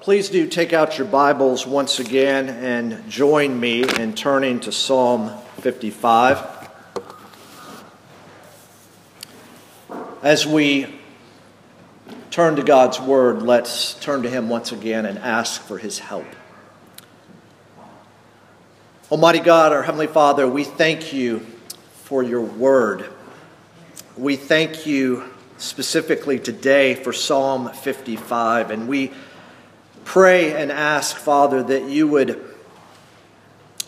Please do take out your Bibles once again and join me in turning to Psalm 55. As we turn to God's Word, let's turn to Him once again and ask for His help. Almighty God, our Heavenly Father, we thank you for your Word. We thank you specifically today for Psalm 55, and we pray and ask, Father, that you would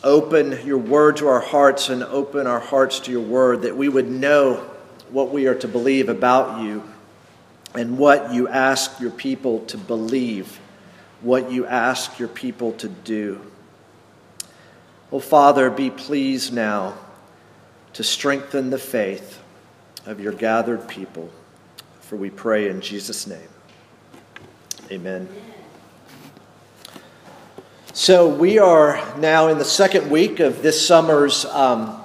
open your word to our hearts and open our hearts to your word, that we would know what we are to believe about you and what you ask your people to believe, what you ask your people to do. Oh, Father, be pleased now to strengthen the faith of your gathered people. For we pray in Jesus' name. Amen. So, we are now in the second week of this summer's um,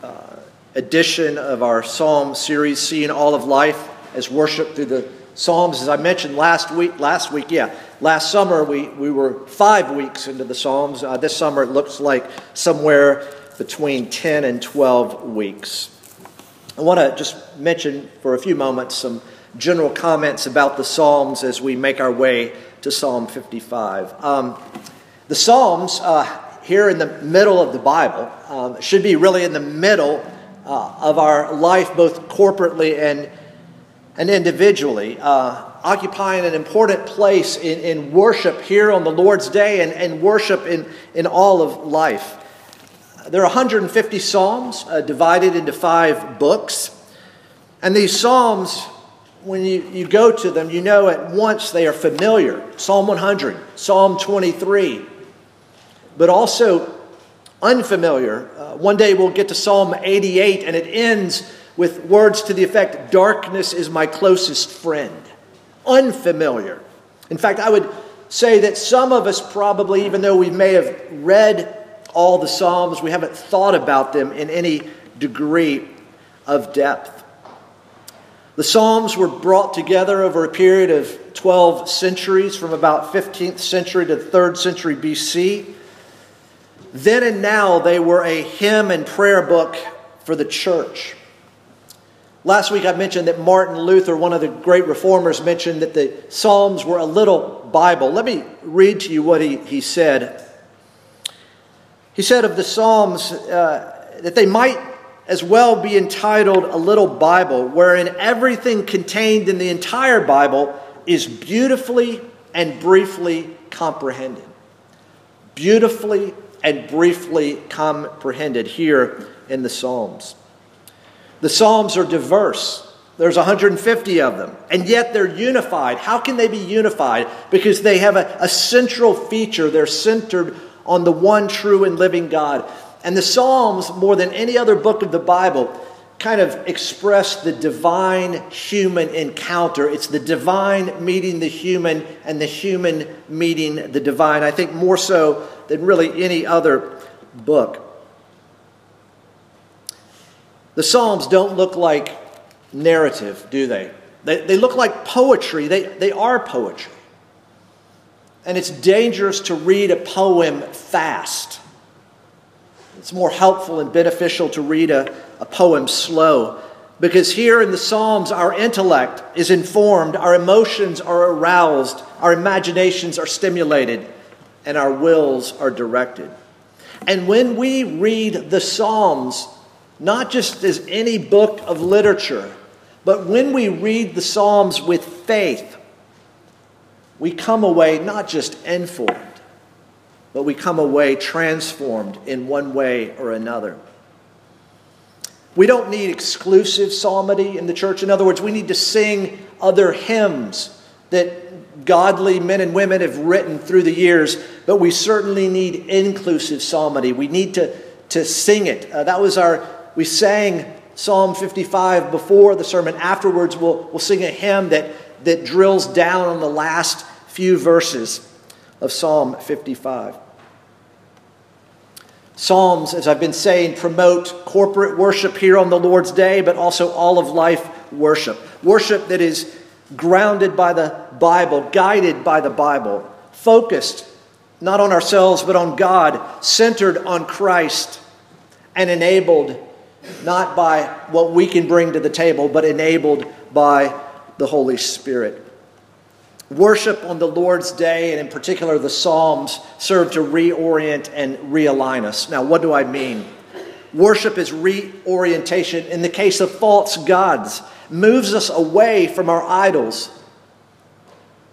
uh, edition of our Psalm series, Seeing All of Life as Worship through the Psalms. As I mentioned last week, last week, yeah, last summer we, we were five weeks into the Psalms. Uh, this summer it looks like somewhere between 10 and 12 weeks. I want to just mention for a few moments some general comments about the Psalms as we make our way to Psalm 55. Um, the Psalms, uh, here in the middle of the Bible, um, should be really in the middle uh, of our life, both corporately and, and individually, uh, occupying an important place in, in worship here on the Lord's Day and, and worship in, in all of life. There are 150 Psalms uh, divided into five books. And these Psalms when you, you go to them, you know at once they are familiar. Psalm 100, Psalm 23, but also unfamiliar. Uh, one day we'll get to Psalm 88, and it ends with words to the effect Darkness is my closest friend. Unfamiliar. In fact, I would say that some of us probably, even though we may have read all the Psalms, we haven't thought about them in any degree of depth. The Psalms were brought together over a period of 12 centuries, from about 15th century to 3rd century BC. Then and now, they were a hymn and prayer book for the church. Last week, I mentioned that Martin Luther, one of the great reformers, mentioned that the Psalms were a little Bible. Let me read to you what he, he said. He said of the Psalms uh, that they might as well be entitled a little Bible, wherein everything contained in the entire Bible is beautifully and briefly comprehended. Beautifully and briefly comprehended here in the Psalms. The Psalms are diverse. There's 150 of them, and yet they're unified. How can they be unified? Because they have a, a central feature. They're centered on the one true and living God. And the Psalms, more than any other book of the Bible, kind of express the divine human encounter. It's the divine meeting the human and the human meeting the divine. I think more so than really any other book. The Psalms don't look like narrative, do they? They, they look like poetry. They, they are poetry. And it's dangerous to read a poem fast. It's more helpful and beneficial to read a, a poem slow because here in the Psalms, our intellect is informed, our emotions are aroused, our imaginations are stimulated, and our wills are directed. And when we read the Psalms, not just as any book of literature, but when we read the Psalms with faith, we come away not just informed, but we come away transformed in one way or another. We don't need exclusive psalmody in the church. In other words, we need to sing other hymns that godly men and women have written through the years, but we certainly need inclusive psalmody. We need to, to sing it. Uh, that was our, we sang Psalm 55 before the sermon. Afterwards, we'll, we'll sing a hymn that, that drills down on the last few verses of Psalm 55. Psalms, as I've been saying, promote corporate worship here on the Lord's Day, but also all of life worship. Worship that is grounded by the Bible, guided by the Bible, focused not on ourselves, but on God, centered on Christ, and enabled not by what we can bring to the table, but enabled by the Holy Spirit. Worship on the Lord's Day, and in particular the Psalms, serve to reorient and realign us. Now, what do I mean? Worship is reorientation in the case of false gods, moves us away from our idols.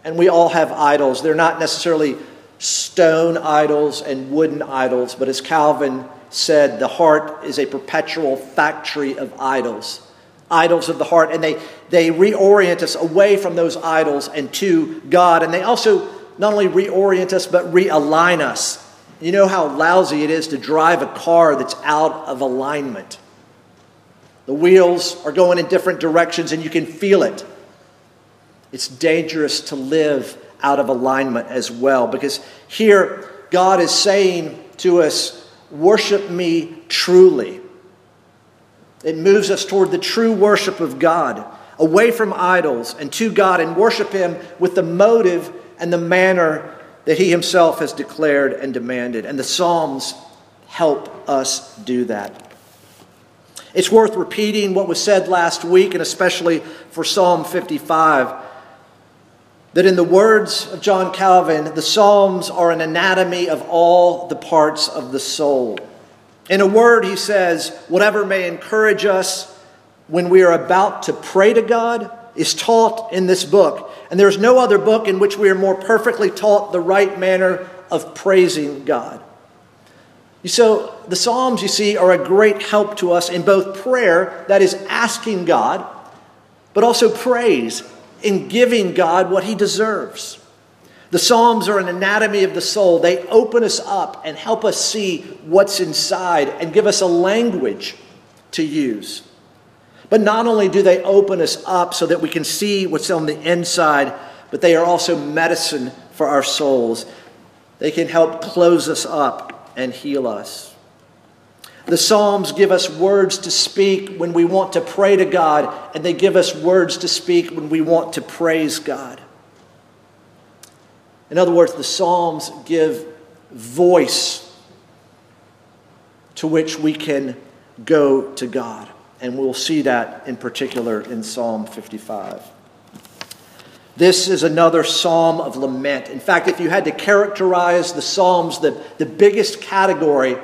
And we all have idols. They're not necessarily stone idols and wooden idols, but as Calvin said, the heart is a perpetual factory of idols idols of the heart, and they, they reorient us away from those idols and to God. And they also not only reorient us, but realign us. You know how lousy it is to drive a car that's out of alignment. The wheels are going in different directions, and you can feel it. It's dangerous to live out of alignment as well, because here God is saying to us, Worship me truly. It moves us toward the true worship of God, away from idols and to God, and worship Him with the motive and the manner that He Himself has declared and demanded. And the Psalms help us do that. It's worth repeating what was said last week, and especially for Psalm 55 that in the words of John Calvin, the Psalms are an anatomy of all the parts of the soul. In a word, he says, whatever may encourage us when we are about to pray to God is taught in this book. And there's no other book in which we are more perfectly taught the right manner of praising God. So, the Psalms, you see, are a great help to us in both prayer, that is, asking God, but also praise, in giving God what he deserves. The Psalms are an anatomy of the soul. They open us up and help us see what's inside and give us a language to use. But not only do they open us up so that we can see what's on the inside, but they are also medicine for our souls. They can help close us up and heal us. The Psalms give us words to speak when we want to pray to God, and they give us words to speak when we want to praise God. In other words, the Psalms give voice to which we can go to God. And we'll see that in particular in Psalm 55. This is another psalm of lament. In fact, if you had to characterize the psalms, the, the biggest category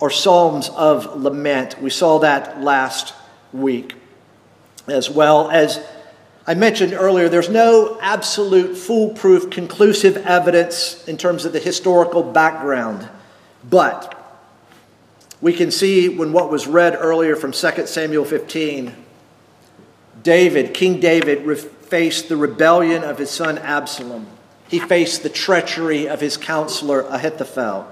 are psalms of lament. We saw that last week, as well as I mentioned earlier, there's no absolute, foolproof, conclusive evidence in terms of the historical background. But we can see when what was read earlier from 2 Samuel 15, David, King David, faced the rebellion of his son Absalom. He faced the treachery of his counselor Ahithophel.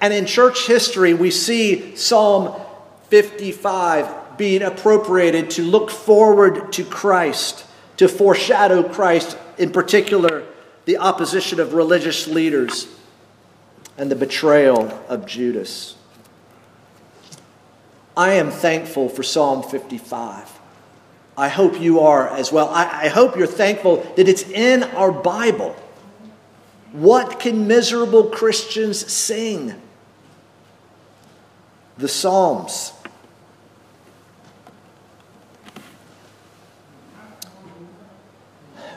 And in church history, we see Psalm 55 being appropriated to look forward to Christ, to foreshadow Christ, in particular, the opposition of religious leaders and the betrayal of Judas. I am thankful for Psalm 55. I hope you are as well. I, I, hope you're thankful that it's in our Bible. What can miserable Christians sing? The Psalms.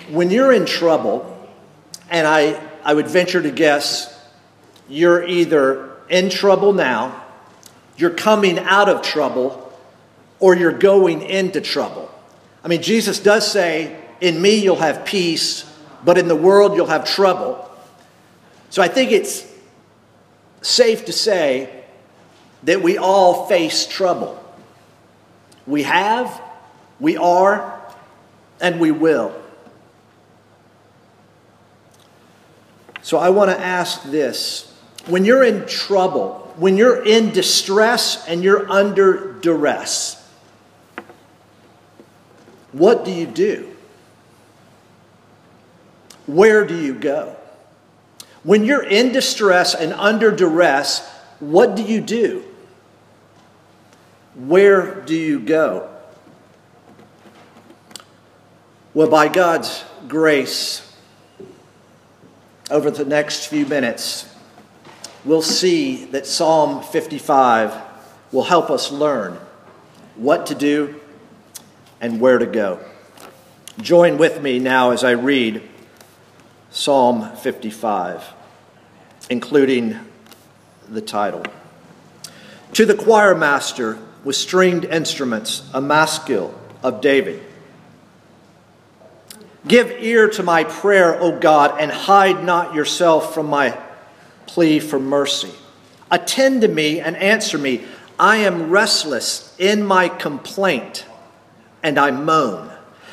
When you're in trouble, and I, I would venture to guess you're either in trouble now, you're coming out of trouble, or you're going into trouble. I mean, Jesus does say, In me you'll have peace, but in the world you'll have trouble. So I think it's safe to say that we all face trouble. We have, we are, and we will. So I want to ask this. When you're in trouble, when you're in distress and you're under duress, what do you do? Where do you go? When you're in distress and under duress, what do you do? Where do you go? Well, by God's grace, over the next few minutes, we'll see that Psalm 55 will help us learn what to do and where to go. Join with me now as I read Psalm 55, including the title. To the choir master with stringed instruments, a maskil of David. Give ear to my prayer, O God, and hide not yourself from my plea for mercy. Attend to me and answer me. I am restless in my complaint, and I moan.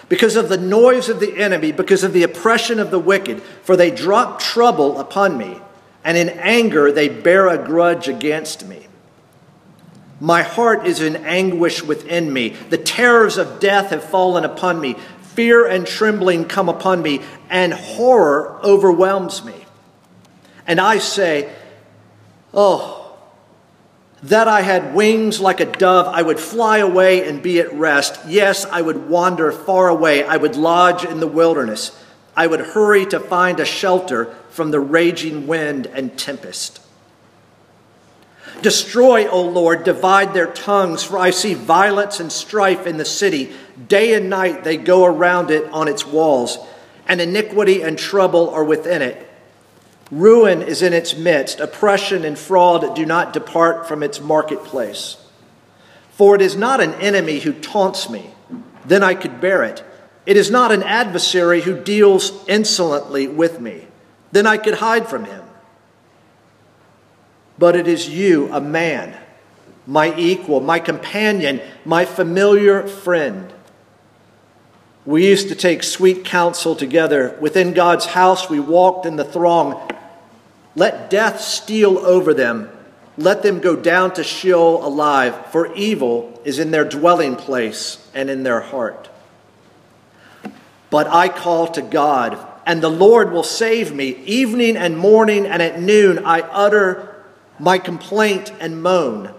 Because of the noise of the enemy, because of the oppression of the wicked, for they drop trouble upon me, and in anger they bear a grudge against me. My heart is in anguish within me. The terrors of death have fallen upon me. Fear and trembling come upon me, and horror overwhelms me. And I say, Oh, that I had wings like a dove, I would fly away and be at rest. Yes, I would wander far away. I would lodge in the wilderness. I would hurry to find a shelter from the raging wind and tempest. Destroy, O Lord, divide their tongues, for I see violence and strife in the city. Day and night they go around it on its walls, and iniquity and trouble are within it. Ruin is in its midst. Oppression and fraud do not depart from its marketplace. For it is not an enemy who taunts me, then I could bear it. It is not an adversary who deals insolently with me, then I could hide from him but it is you, a man, my equal, my companion, my familiar friend. We used to take sweet counsel together. Within God's house, we walked in the throng. Let death steal over them. Let them go down to Sheol alive, for evil is in their dwelling place and in their heart. But I call to God, and the Lord will save me. Evening and morning and at noon I utter my complaint and moan,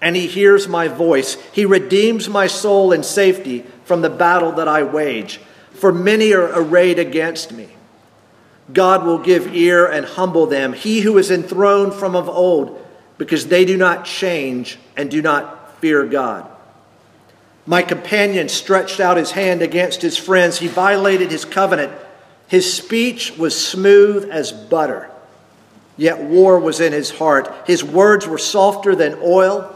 and he hears my voice. He redeems my soul in safety from the battle that I wage, for many are arrayed against me. God will give ear and humble them, he who is enthroned from of old, because they do not change and do not fear God. My companion stretched out his hand against his friends. He violated his covenant. His speech was smooth as butter yet war was in his heart. His words were softer than oil,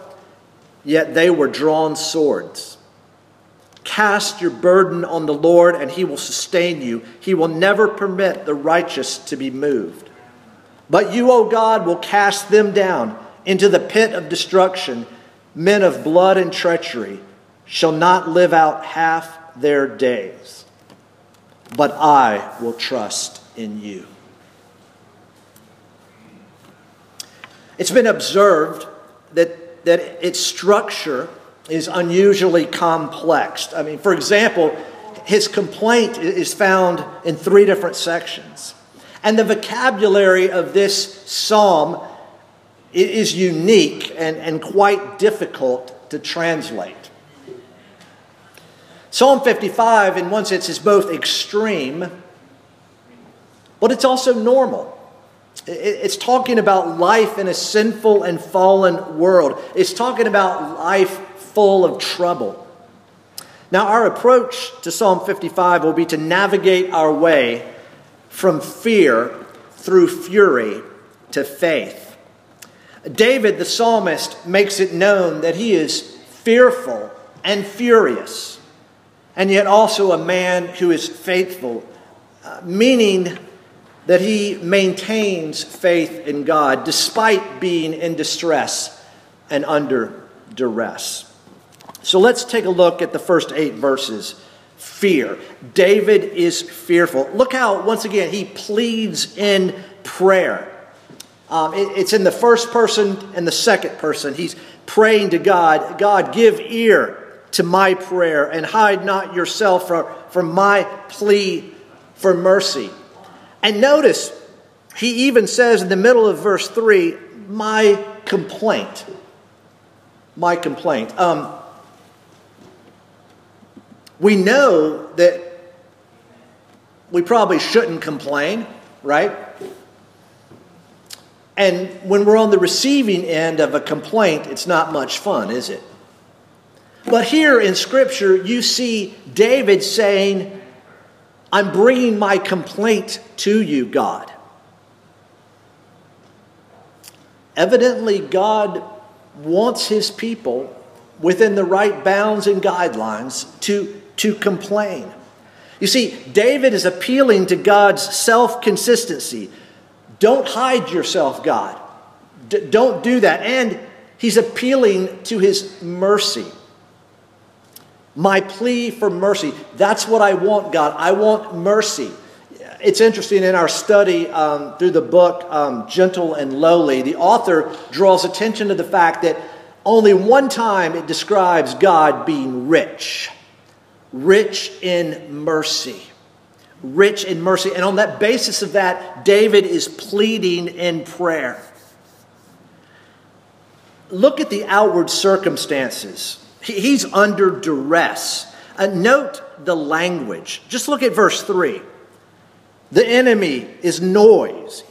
yet they were drawn swords. Cast your burden on the Lord, and he will sustain you. He will never permit the righteous to be moved. But you, O God, will cast them down into the pit of destruction. Men of blood and treachery shall not live out half their days. But I will trust in you. It's been observed that, that its structure is unusually complex. I mean, for example, his complaint is found in three different sections. And the vocabulary of this psalm is unique and, and quite difficult to translate. Psalm 55, in one sense, is both extreme, but it's also normal. It's talking about life in a sinful and fallen world. It's talking about life full of trouble. Now, our approach to Psalm 55 will be to navigate our way from fear through fury to faith. David, the psalmist, makes it known that he is fearful and furious, and yet also a man who is faithful, uh, meaning that he maintains faith in God despite being in distress and under duress. So let's take a look at the first eight verses. Fear. David is fearful. Look how, once again, he pleads in prayer. Um, it, it's in the first person and the second person. He's praying to God God, give ear to my prayer and hide not yourself from, from my plea for mercy. And notice, he even says in the middle of verse 3, my complaint. My complaint. Um, we know that we probably shouldn't complain, right? And when we're on the receiving end of a complaint, it's not much fun, is it? But here in Scripture, you see David saying, I'm bringing my complaint to you, God. Evidently, God wants his people within the right bounds and guidelines to, to complain. You see, David is appealing to God's self consistency. Don't hide yourself, God. D- don't do that. And he's appealing to his mercy. My plea for mercy. That's what I want, God. I want mercy. It's interesting in our study um, through the book um, Gentle and Lowly, the author draws attention to the fact that only one time it describes God being rich, rich in mercy. Rich in mercy. And on that basis of that, David is pleading in prayer. Look at the outward circumstances He's under duress. Uh, note the language. Just look at verse 3. The enemy is noise.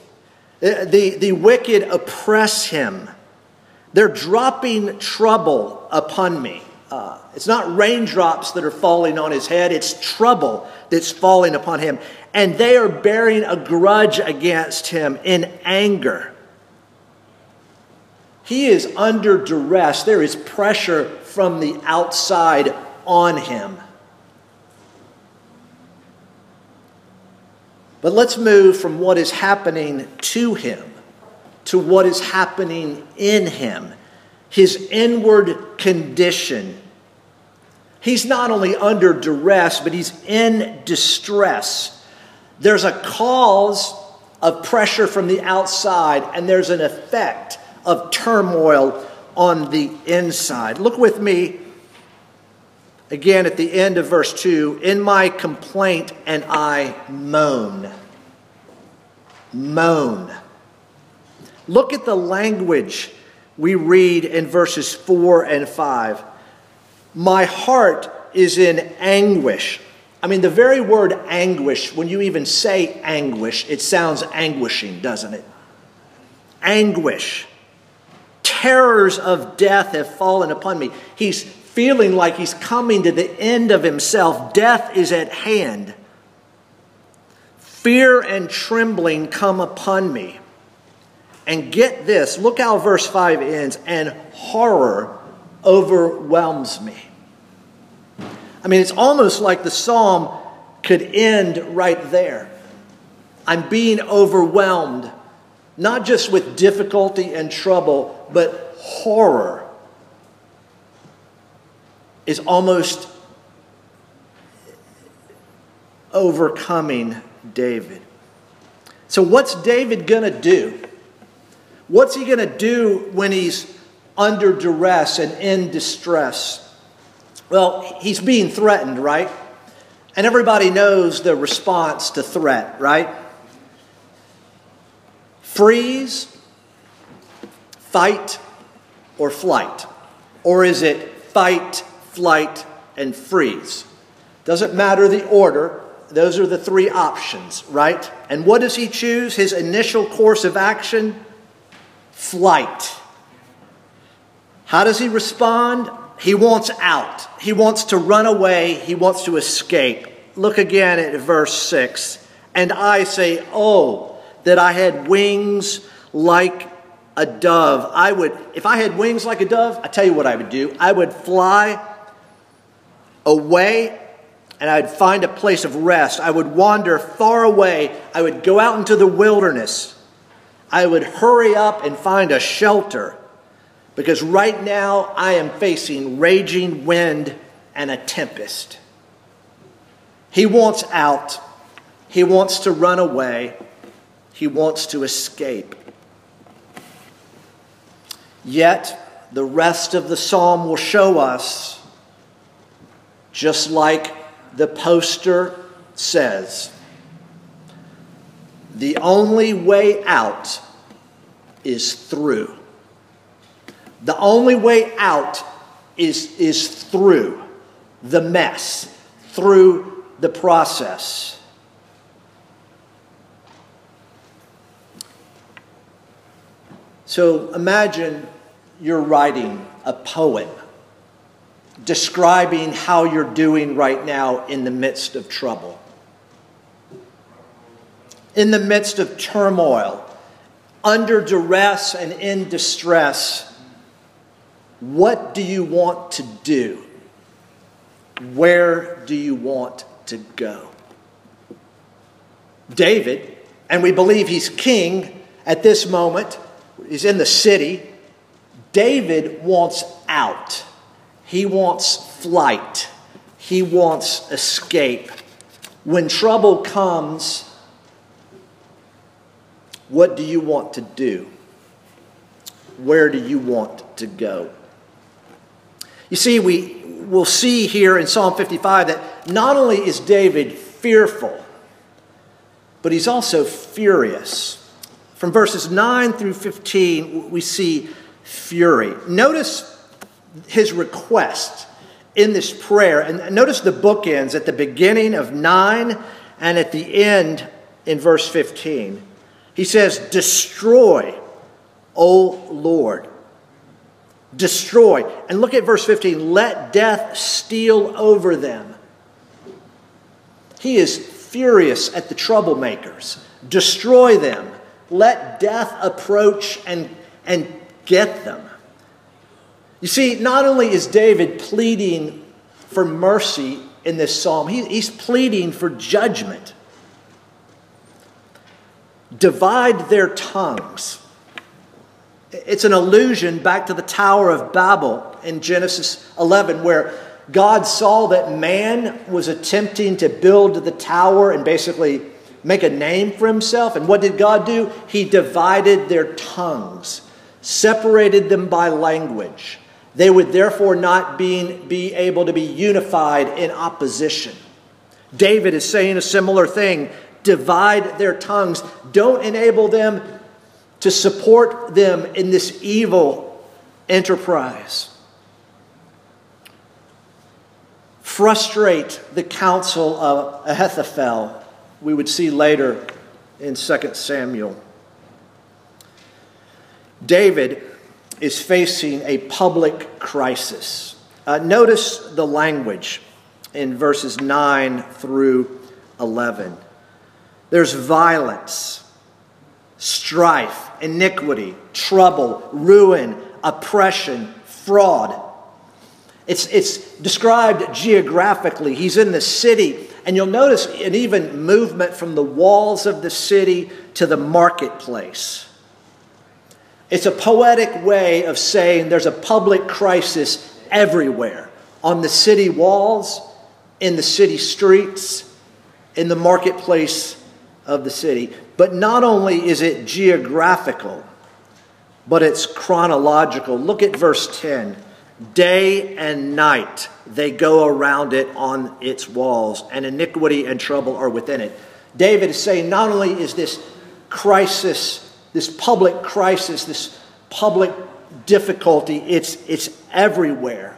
Uh, the, the wicked oppress him. They're dropping trouble upon me. Uh, it's not raindrops that are falling on his head, it's trouble that's falling upon him. And they are bearing a grudge against him in anger. He is under duress. There is pressure from the outside on him. But let's move from what is happening to him to what is happening in him, his inward condition. He's not only under duress, but he's in distress. There's a cause of pressure from the outside, and there's an effect of turmoil on the inside. Look with me again at the end of verse 2 In my complaint, and I moan. Moan. Look at the language we read in verses 4 and 5. My heart is in anguish. I mean, the very word anguish, when you even say anguish, it sounds anguishing, doesn't it? Anguish terrors of death have fallen upon me. He's feeling like he's coming to the end of himself. Death is at hand. Fear and trembling come upon me. And get this look how verse 5 ends and horror overwhelms me. I mean, it's almost like the psalm could end right there. I'm being overwhelmed not just with difficulty and trouble, but horror is almost overcoming David. So, what's David going to do? What's he going to do when he's under duress and in distress? Well, he's being threatened, right? And everybody knows the response to threat, right? Freeze, fight, or flight? Or is it fight, flight, and freeze? Doesn't matter the order. Those are the three options, right? And what does he choose? His initial course of action? Flight. How does he respond? He wants out. He wants to run away. He wants to escape. Look again at verse 6. And I say, Oh, that I had wings like a dove. I would, if I had wings like a dove, I tell you what I would do. I would fly away and I'd find a place of rest. I would wander far away. I would go out into the wilderness. I would hurry up and find a shelter because right now I am facing raging wind and a tempest. He wants out. He wants to run away. He wants to escape. Yet, the rest of the psalm will show us, just like the poster says, the only way out is through. The only way out is, is through the mess, through the process. So imagine you're writing a poem describing how you're doing right now in the midst of trouble, in the midst of turmoil, under duress and in distress. What do you want to do? Where do you want to go? David, and we believe he's king at this moment, he's in the city. David wants out. He wants flight. He wants escape. When trouble comes, what do you want to do? Where do you want to go? You see, we will see here in Psalm 55 that not only is David fearful, but he's also furious. From verses 9 through 15, we see fury. Notice his request in this prayer. And notice the bookends at the beginning of 9 and at the end in verse 15. He says, Destroy, O Lord. Destroy. And look at verse 15. Let death steal over them. He is furious at the troublemakers. Destroy them. Let death approach and, and get them. You see, not only is David pleading for mercy in this psalm, he, he's pleading for judgment. Divide their tongues. It's an allusion back to the Tower of Babel in Genesis 11, where God saw that man was attempting to build the tower and basically make a name for himself. And what did God do? He divided their tongues, separated them by language. They would therefore not being, be able to be unified in opposition. David is saying a similar thing divide their tongues, don't enable them to support them in this evil enterprise. Frustrate the counsel of Ahithophel, we would see later in 2 Samuel. David is facing a public crisis. Uh, notice the language in verses 9 through 11. There's violence, strife, iniquity, trouble, ruin, oppression, fraud. It's, it's described geographically. He's in the city, and you'll notice an even movement from the walls of the city to the marketplace. It's a poetic way of saying there's a public crisis everywhere on the city walls, in the city streets, in the marketplace of the city. But not only is it geographical, but it's chronological. Look at verse 10. Day and night they go around it on its walls, and iniquity and trouble are within it. David is saying not only is this crisis this public crisis, this public difficulty, it's, it's everywhere,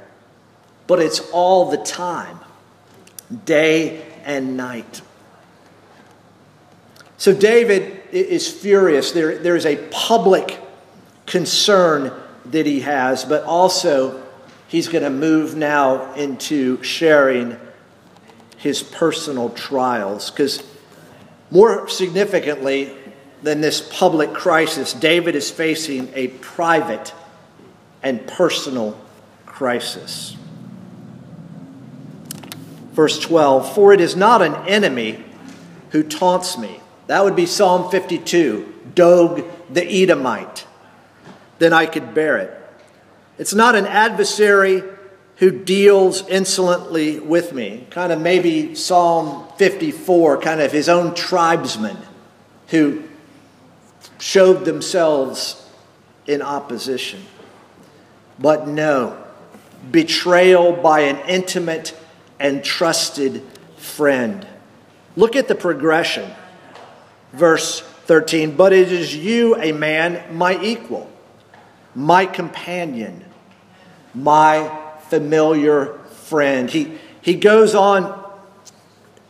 but it's all the time, day and night. So David is furious. There, there is a public concern that he has, but also he's going to move now into sharing his personal trials. Because more significantly, than this public crisis, David is facing a private and personal crisis. Verse 12 For it is not an enemy who taunts me. That would be Psalm 52, Doeg the Edomite. Then I could bear it. It's not an adversary who deals insolently with me. Kind of maybe Psalm 54, kind of his own tribesmen who showed themselves in opposition. But no, betrayal by an intimate and trusted friend. Look at the progression. Verse 13 But it is you, a man, my equal, my companion, my familiar friend. He, he goes on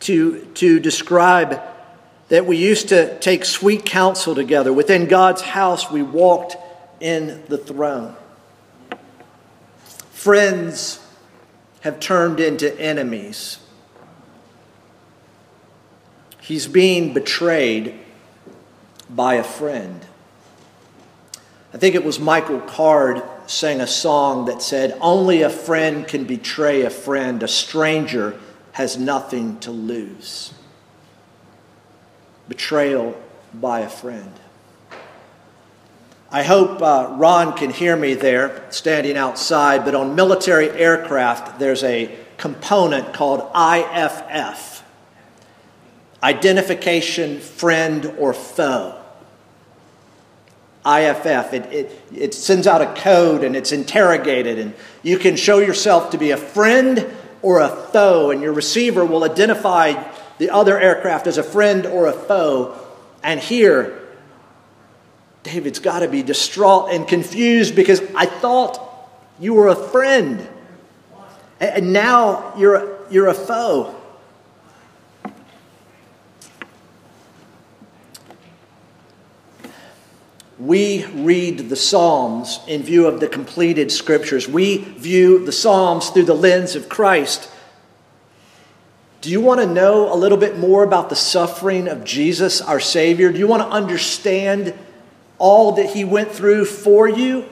to, to describe that we used to take sweet counsel together. Within God's house, we walked in the throne. Friends have turned into enemies. He's being betrayed by a friend. I think it was Michael Card sang a song that said, Only a friend can betray a friend, a stranger has nothing to lose. Betrayal by a friend. I hope uh, Ron can hear me there, standing outside, but on military aircraft, there's a component called IFF Identification Friend or Foe. IFF, it, it, it sends out a code and it's interrogated, and you can show yourself to be a friend or a foe, and your receiver will identify the other aircraft as a friend or a foe. And here, David's got to be distraught and confused because I thought you were a friend. And now you're you're a foe. We read the Psalms in view of the completed scriptures. We view the Psalms through the lens of Christ. Do you want to know a little bit more about the suffering of Jesus, our Savior? Do you want to understand all that he went through for you?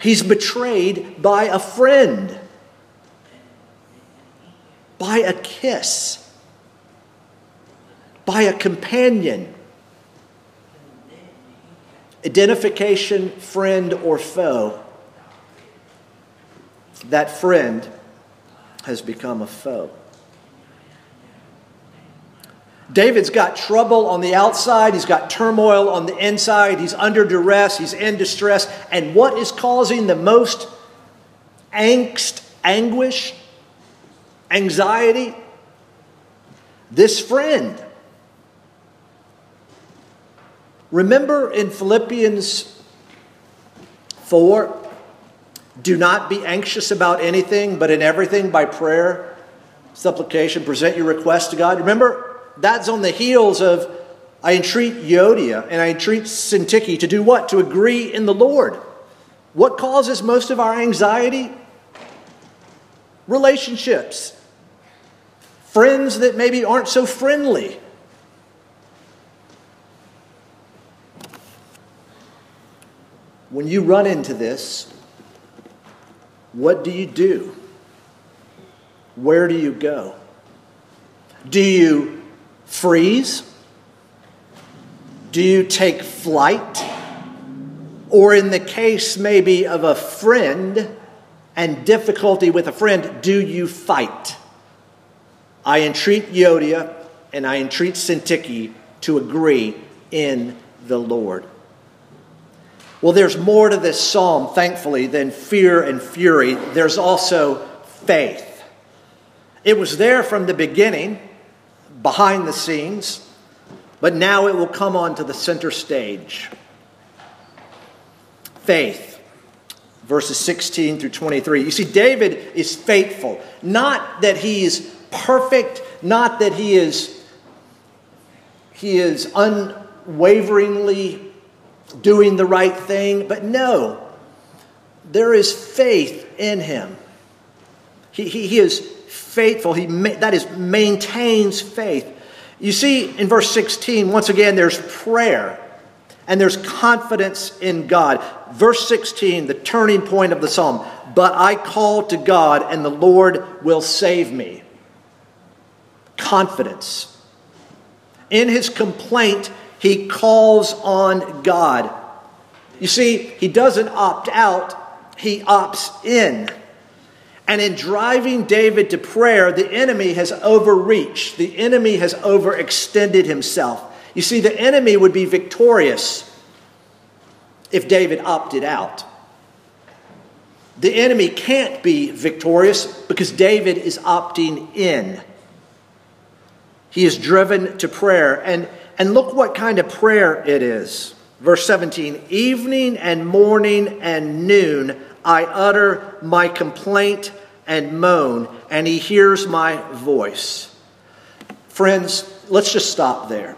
He's betrayed by a friend, by a kiss, by a companion. Identification, friend or foe. That friend has become a foe. David's got trouble on the outside, he's got turmoil on the inside, he's under duress, he's in distress. And what is causing the most angst, anguish, anxiety? This friend. Remember in Philippians 4 do not be anxious about anything, but in everything by prayer, supplication, present your request to God. Remember, that's on the heels of I entreat Euodia and I entreat Syntyche to do what? To agree in the Lord. What causes most of our anxiety? Relationships. Friends that maybe aren't so friendly. When you run into this, what do you do? Where do you go? Do you freeze? Do you take flight? Or, in the case maybe of a friend and difficulty with a friend, do you fight? I entreat Euodia and I entreat Syntyche to agree in the Lord. Well, there's more to this psalm, thankfully, than fear and fury. There's also faith. It was there from the beginning behind the scenes, but now it will come onto the center stage. Faith, verses 16 through 23. You see, David is faithful. Not that he is perfect, not that he is he is unwaveringly doing the right thing, but no, there is faith in him. He, he, he is faithful. He that is maintains faith. You see in verse 16, once again, there's prayer and there's confidence in God. Verse 16, the turning point of the psalm. But I call to God, and the Lord will save me. Confidence. In his complaint, he calls on God. You see, he doesn't opt out, he opts in. And in driving David to prayer, the enemy has overreached. The enemy has overextended himself. You see, the enemy would be victorious if David opted out. The enemy can't be victorious because David is opting in. He is driven to prayer. And, and look what kind of prayer it is. Verse 17 Evening and morning and noon I utter my complaint and moan, and he hears my voice. Friends, let's just stop there.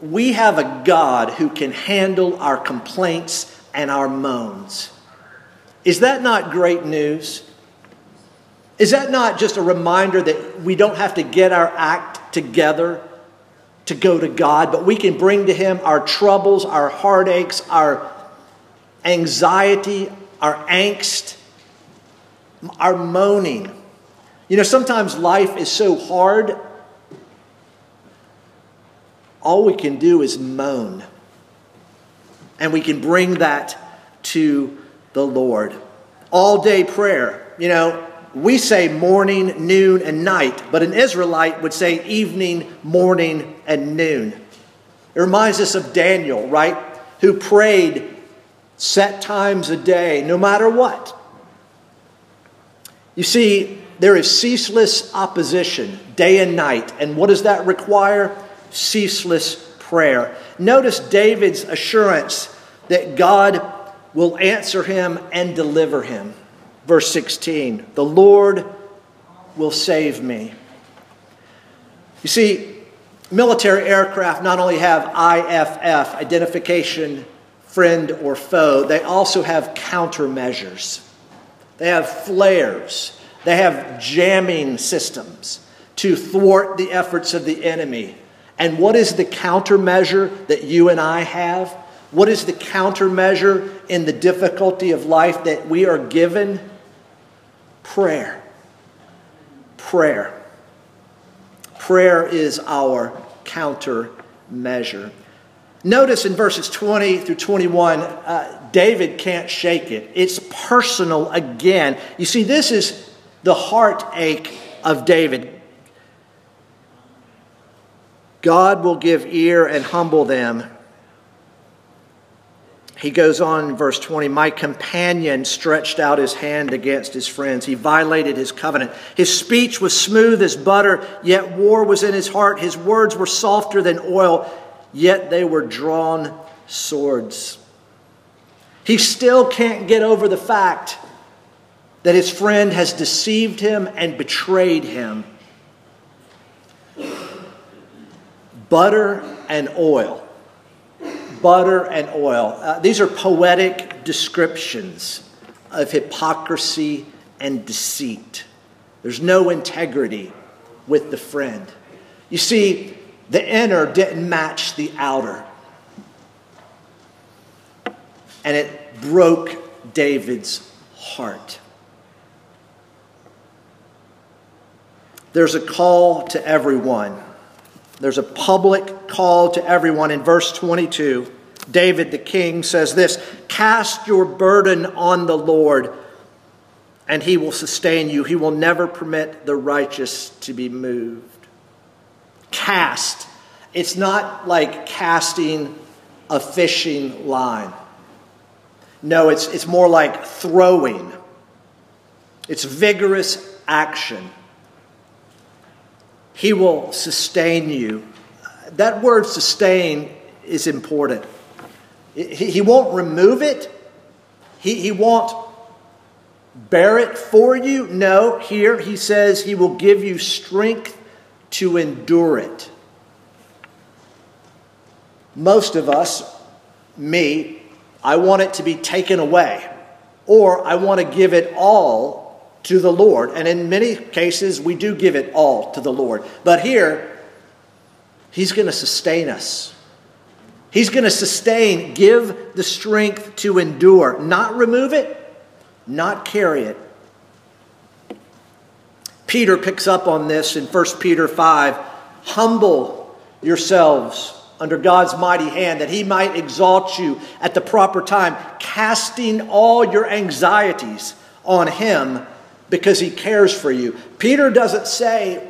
we have a God who can handle our complaints and our moans. Is that not great news? Is that not just a reminder that we don't have to get our act together to go to God, but we can bring to Him our troubles, our heartaches, our anxiety, our angst, our moaning? You know, sometimes life is so hard, all we can do is moan. And we can bring that to the Lord. All day prayer. You know, we say morning, noon, and night, but an Israelite would say evening, morning, and noon. It reminds us of Daniel, right? Who prayed set times a day, no matter what. You see, there is ceaseless opposition day and night. And what does that require? Ceaseless prayer. Notice David's assurance that God will answer him and deliver him. Verse 16 The Lord will save me. You see, military aircraft not only have IFF, identification, friend or foe, they also have countermeasures. They have flares, they have jamming systems to thwart the efforts of the enemy. And what is the countermeasure that you and I have? What is the countermeasure in the difficulty of life that we are given? Prayer. Prayer. Prayer is our countermeasure. Notice in verses 20 through 21, uh, David can't shake it. It's personal again. You see, this is the heartache of David. God will give ear and humble them he goes on in verse 20 My companion stretched out his hand against his friends. He violated his covenant. His speech was smooth as butter, yet war was in his heart. His words were softer than oil, yet they were drawn swords. He still can't get over the fact that his friend has deceived him and betrayed him. Butter and oil butter and oil. Uh, these are poetic descriptions of hypocrisy and deceit. There's no integrity with the friend. You see, the inner didn't match the outer. And it broke David's heart. There's a call to everyone there's a public call to everyone in verse 22. David the king says this Cast your burden on the Lord, and he will sustain you. He will never permit the righteous to be moved. Cast. It's not like casting a fishing line. No, it's, it's more like throwing. It's vigorous action. He will sustain you. That word sustain is important. He won't remove it, he, he won't bear it for you. No, here he says he will give you strength to endure it. Most of us, me, I want it to be taken away, or I want to give it all to the Lord. And in many cases, we do give it all to the Lord. But here, He's going to sustain us. He's going to sustain, give the strength to endure, not remove it, not carry it. Peter picks up on this in 1 Peter 5. Humble yourselves under God's mighty hand that he might exalt you at the proper time, casting all your anxieties on him because he cares for you. Peter doesn't say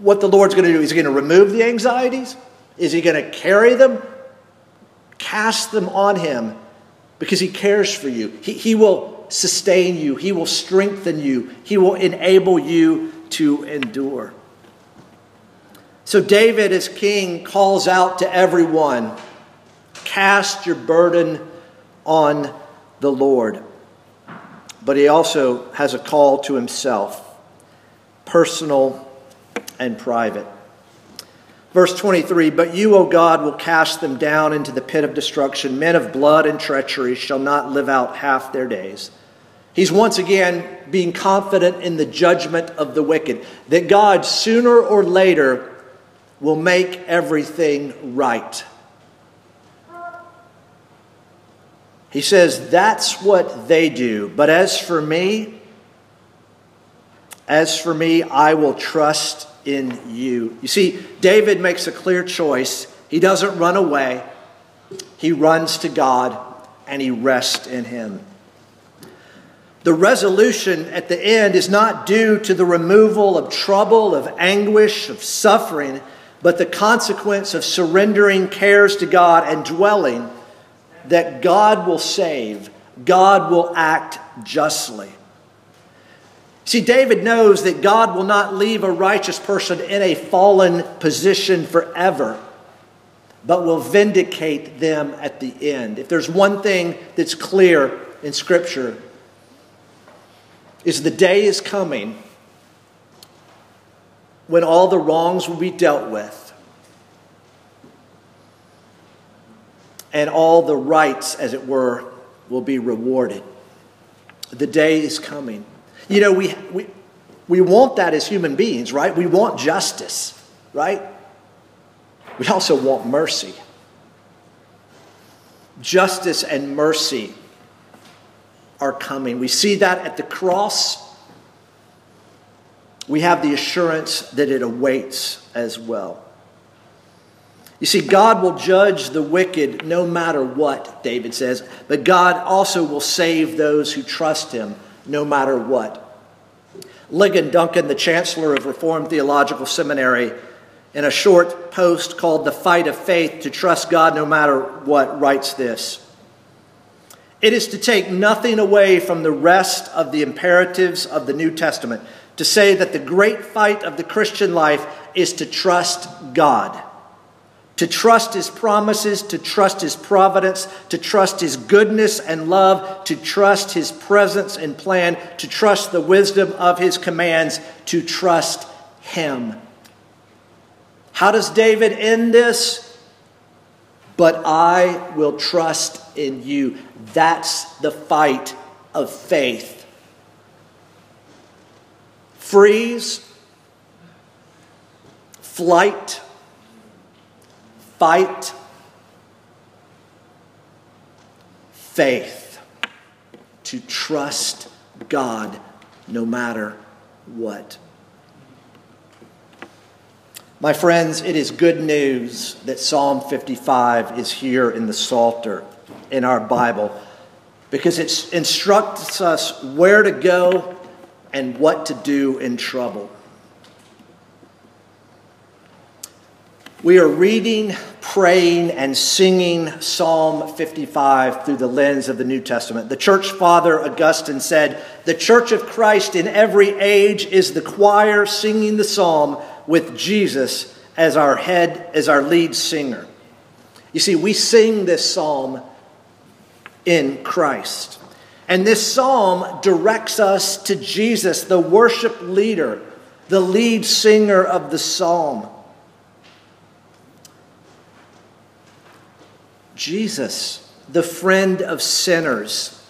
what the Lord's going to do. He's going to remove the anxieties. Is he going to carry them? Cast them on him because he cares for you. He, he will sustain you, he will strengthen you, he will enable you to endure. So, David, as king, calls out to everyone cast your burden on the Lord but he also has a call to himself, personal and private. Verse 23 But you, O God, will cast them down into the pit of destruction. Men of blood and treachery shall not live out half their days. He's once again being confident in the judgment of the wicked, that God sooner or later will make everything right. He says, That's what they do. But as for me, as for me, I will trust in you. You see, David makes a clear choice. He doesn't run away, he runs to God and he rests in him. The resolution at the end is not due to the removal of trouble, of anguish, of suffering, but the consequence of surrendering cares to God and dwelling that God will save, God will act justly. See, David knows that God will not leave a righteous person in a fallen position forever, but will vindicate them at the end. If there's one thing that's clear in Scripture, is the day is coming when all the wrongs will be dealt with and all the rights, as it were, will be rewarded. The day is coming. You know, we, we, we want that as human beings, right? We want justice, right? We also want mercy. Justice and mercy are coming. We see that at the cross. We have the assurance that it awaits as well. You see, God will judge the wicked no matter what, David says, but God also will save those who trust him no matter what. Ligon Duncan, the chancellor of Reformed Theological Seminary, in a short post called The Fight of Faith to Trust God No Matter What, writes this It is to take nothing away from the rest of the imperatives of the New Testament to say that the great fight of the Christian life is to trust God to trust his promises, to trust his providence, to trust his goodness and love, to trust his presence and plan, to trust the wisdom of his commands, to trust him. How does David end this? But I will trust in you. That's the fight of faith. Freeze, flight, fight faith to trust God no matter what. My friends, it is good news that Psalm 55 is here in the Psalter in our Bible because it instructs us where to go and what to do in trouble. We are reading, praying, and singing Psalm 55 through the lens of the New Testament. The church father Augustine said, The church of Christ in every age is the choir singing the psalm with Jesus as our head, as our lead singer. You see, we sing this psalm in Christ. And this psalm directs us to Jesus, the worship leader, the lead singer of the psalm. Jesus, the friend of sinners.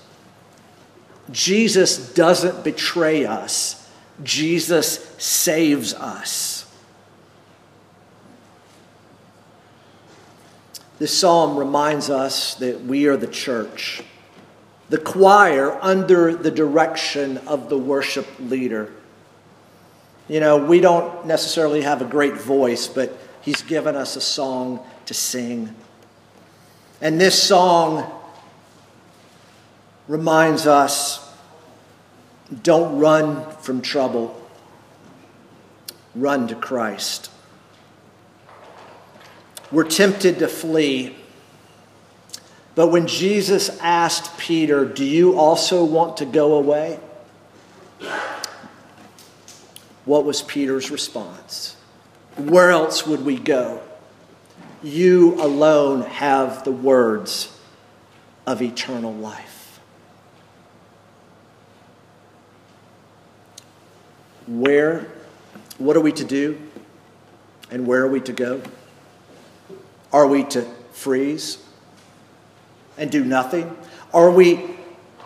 Jesus doesn't betray us, Jesus saves us. This psalm reminds us that we are the church, the choir under the direction of the worship leader. You know, we don't necessarily have a great voice, but he's given us a song to sing. And this song reminds us don't run from trouble, run to Christ. We're tempted to flee. But when Jesus asked Peter, Do you also want to go away? What was Peter's response? Where else would we go? You alone have the words of eternal life. Where, what are we to do? And where are we to go? Are we to freeze and do nothing? Are we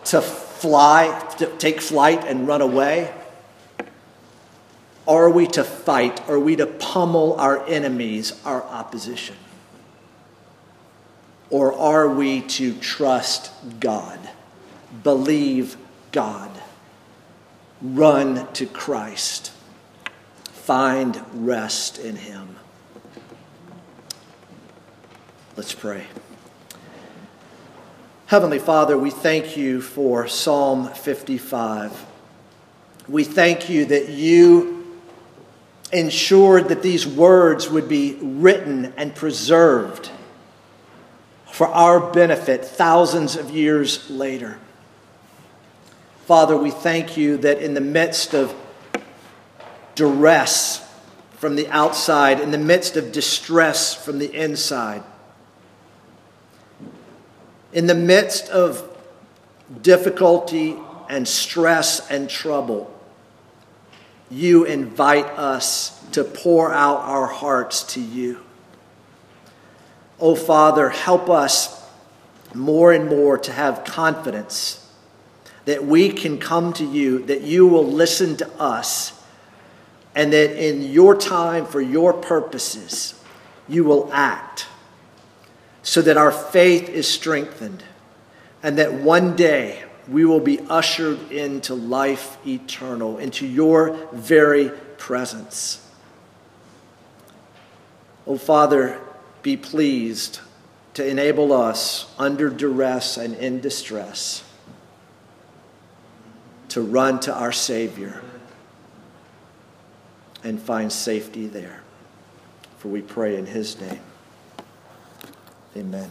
to fly, to take flight and run away? Are we to fight? Are we to pummel our enemies, our opposition? Or are we to trust God, believe God, run to Christ, find rest in Him? Let's pray. Heavenly Father, we thank you for Psalm 55. We thank you that you ensured that these words would be written and preserved for our benefit thousands of years later. Father, we thank you that in the midst of duress from the outside, in the midst of distress from the inside, in the midst of difficulty and stress and trouble, you invite us to pour out our hearts to you. Oh, Father, help us more and more to have confidence that we can come to you, that you will listen to us, and that in your time, for your purposes, you will act so that our faith is strengthened and that one day we will be ushered into life eternal, into your very presence. Oh, Father, be pleased to enable us under duress and in distress to run to our Savior and find safety there. For we pray in His name. Amen.